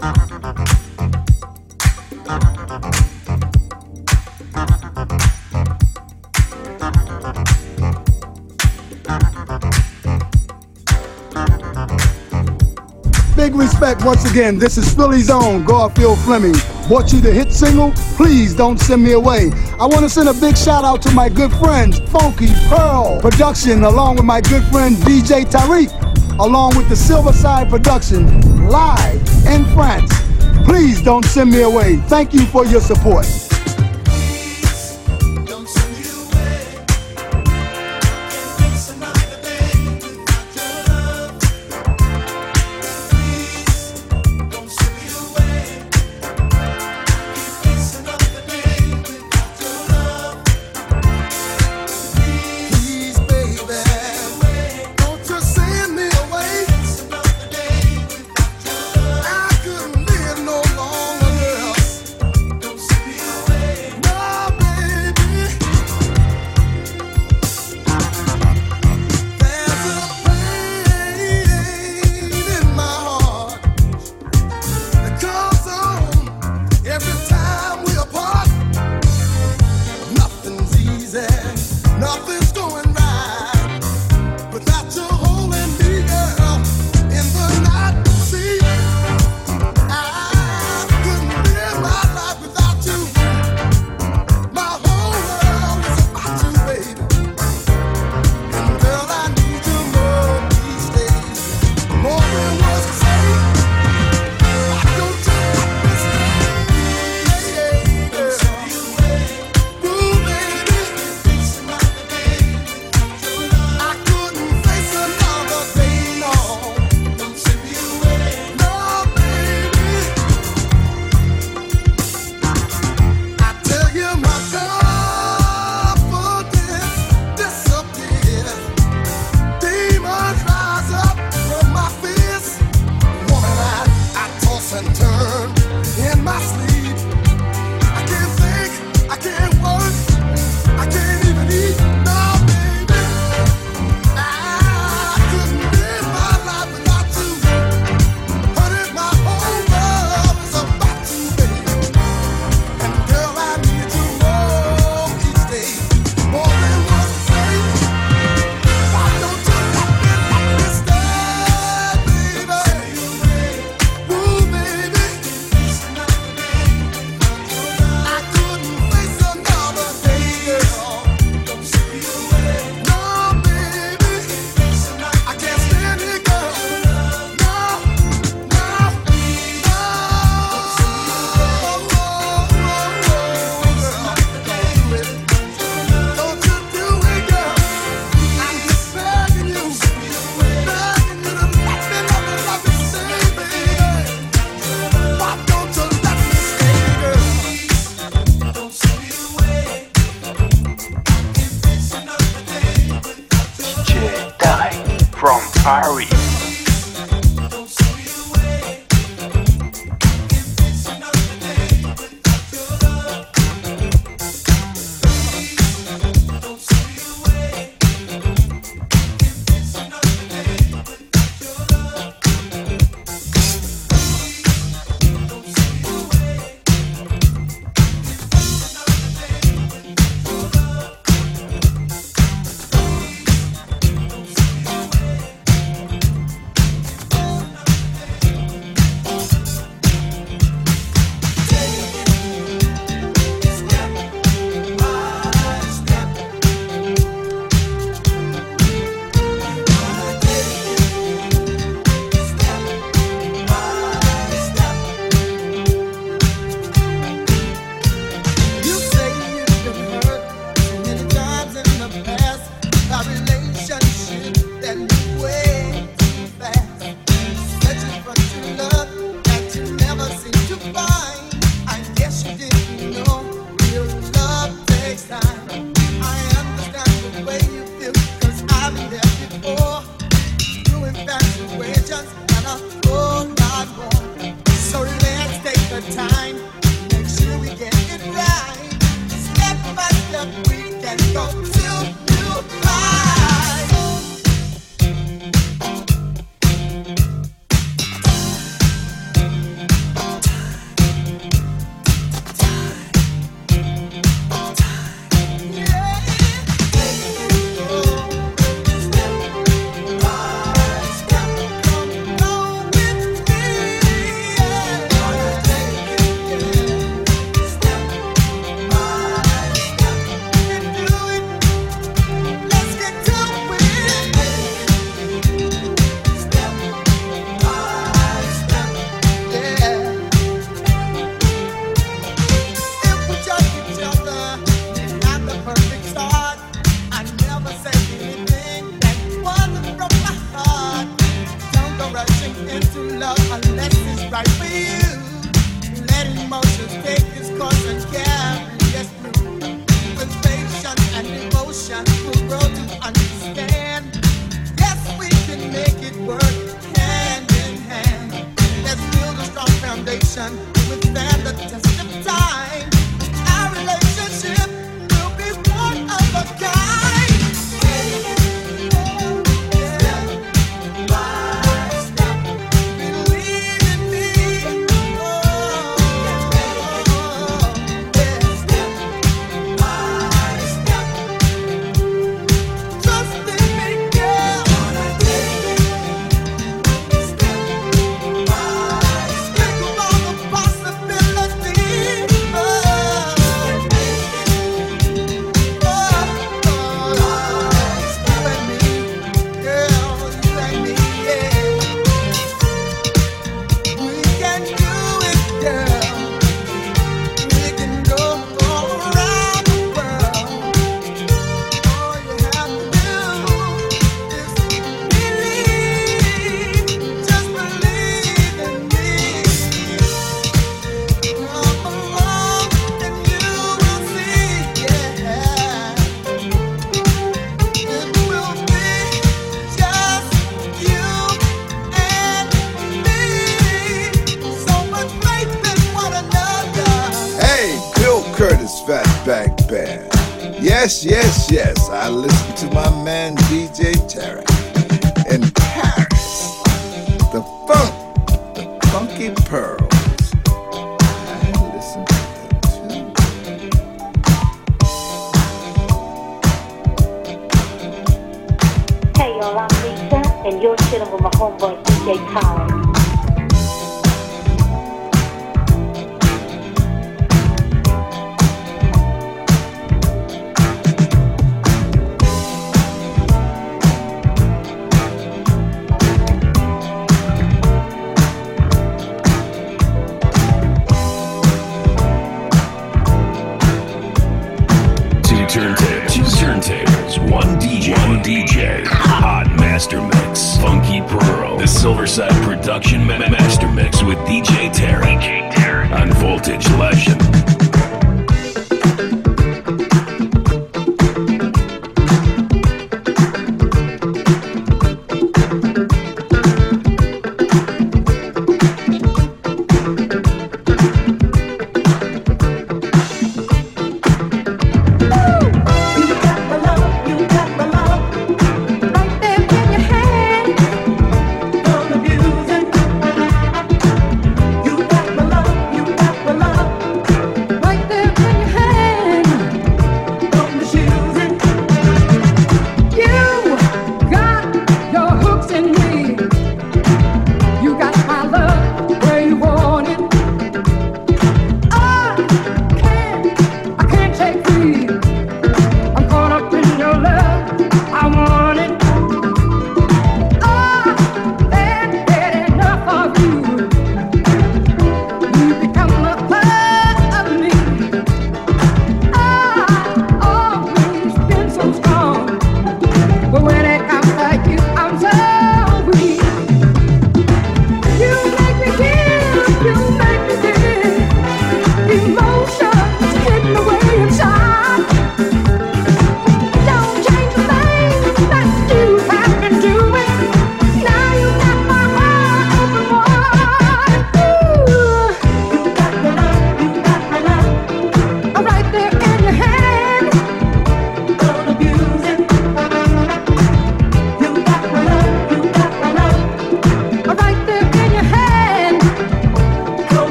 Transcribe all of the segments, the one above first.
Big respect once again. This is Philly's own Garfield Fleming. Bought you the hit single. Please don't send me away. I want to send a big shout out to my good friends, Funky Pearl Production, along with my good friend DJ Tariq, along with the Silverside Production, live in France. Please don't send me away. Thank you for your support. Ari.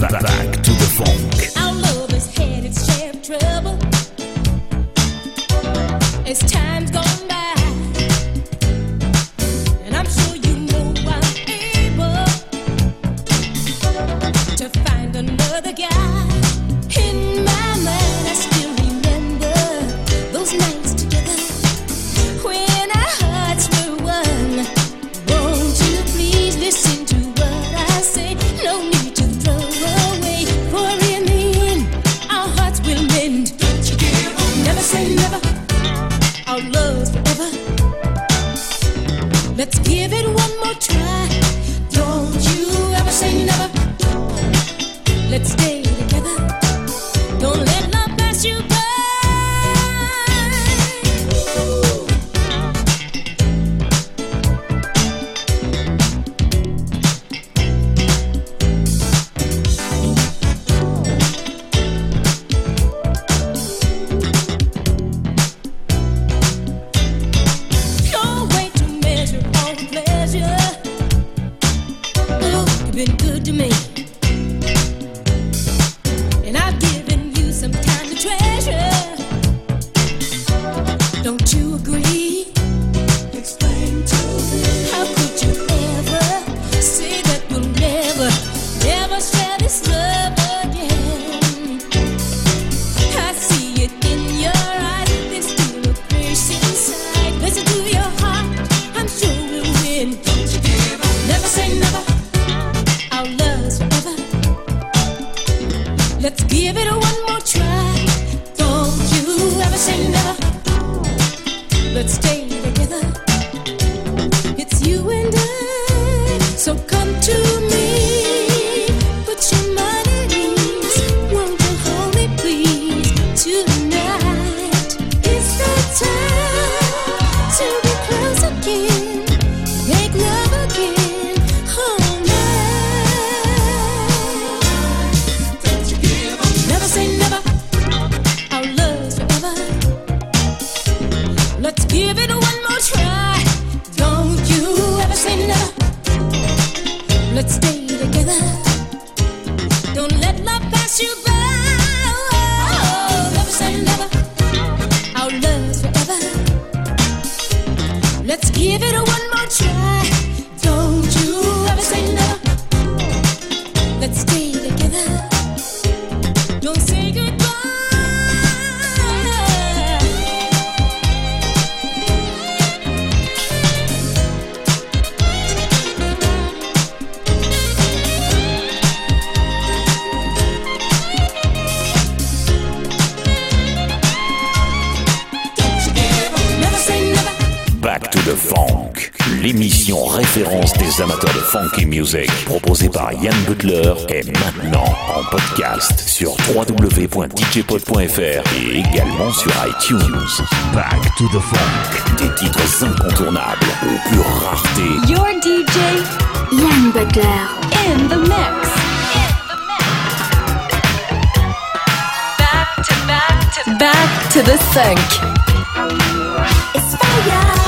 Let's stay référence des amateurs de funky music proposée par Yann Butler est maintenant en podcast sur www.djpod.fr et également sur iTunes. Back to the funk. Des titres incontournables aux plus raretés. Your DJ, Yann Butler, in the mix. Back to, back to the funk. It's fire.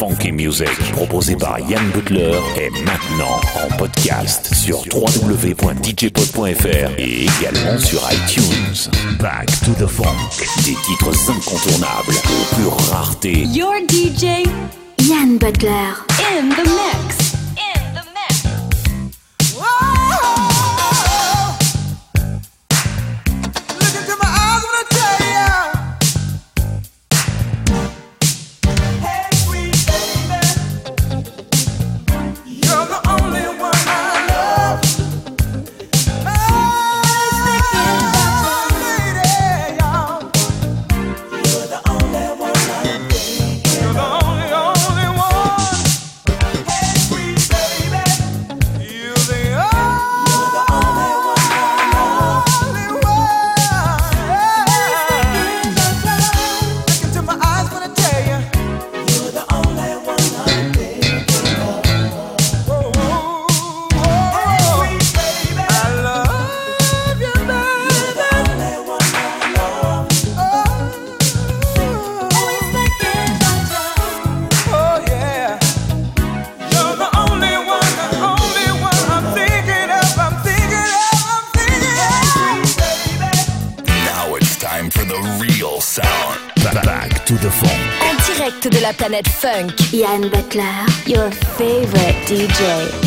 funky music proposé par Yann Butler est maintenant en podcast sur www.djpod.fr et également sur iTunes. Back to the funk, des titres incontournables aux pure rareté. Your DJ Yann Butler in the mix. Funk. Yann Butler, your favorite DJ.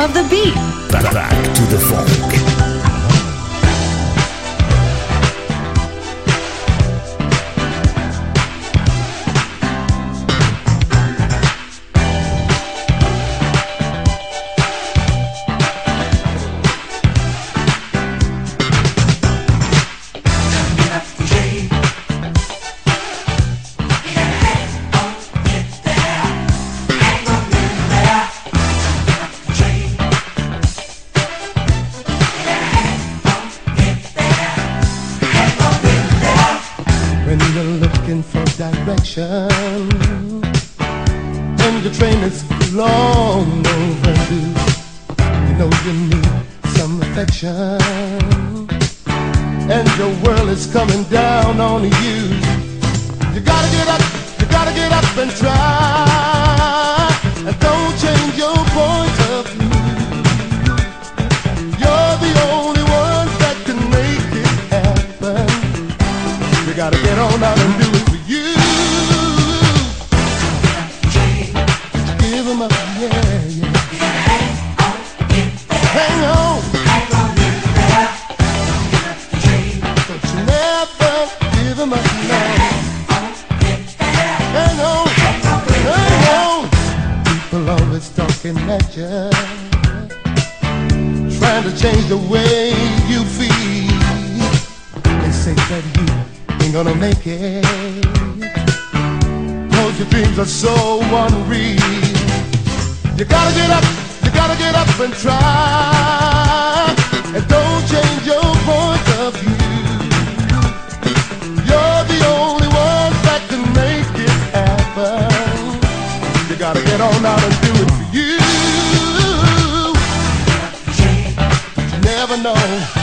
of the beat. Back to the funk. that's so unreal. You gotta get up, you gotta get up and try, and don't change your point of view. You're the only one that can make it happen. You gotta get on out and do it for you. You never know.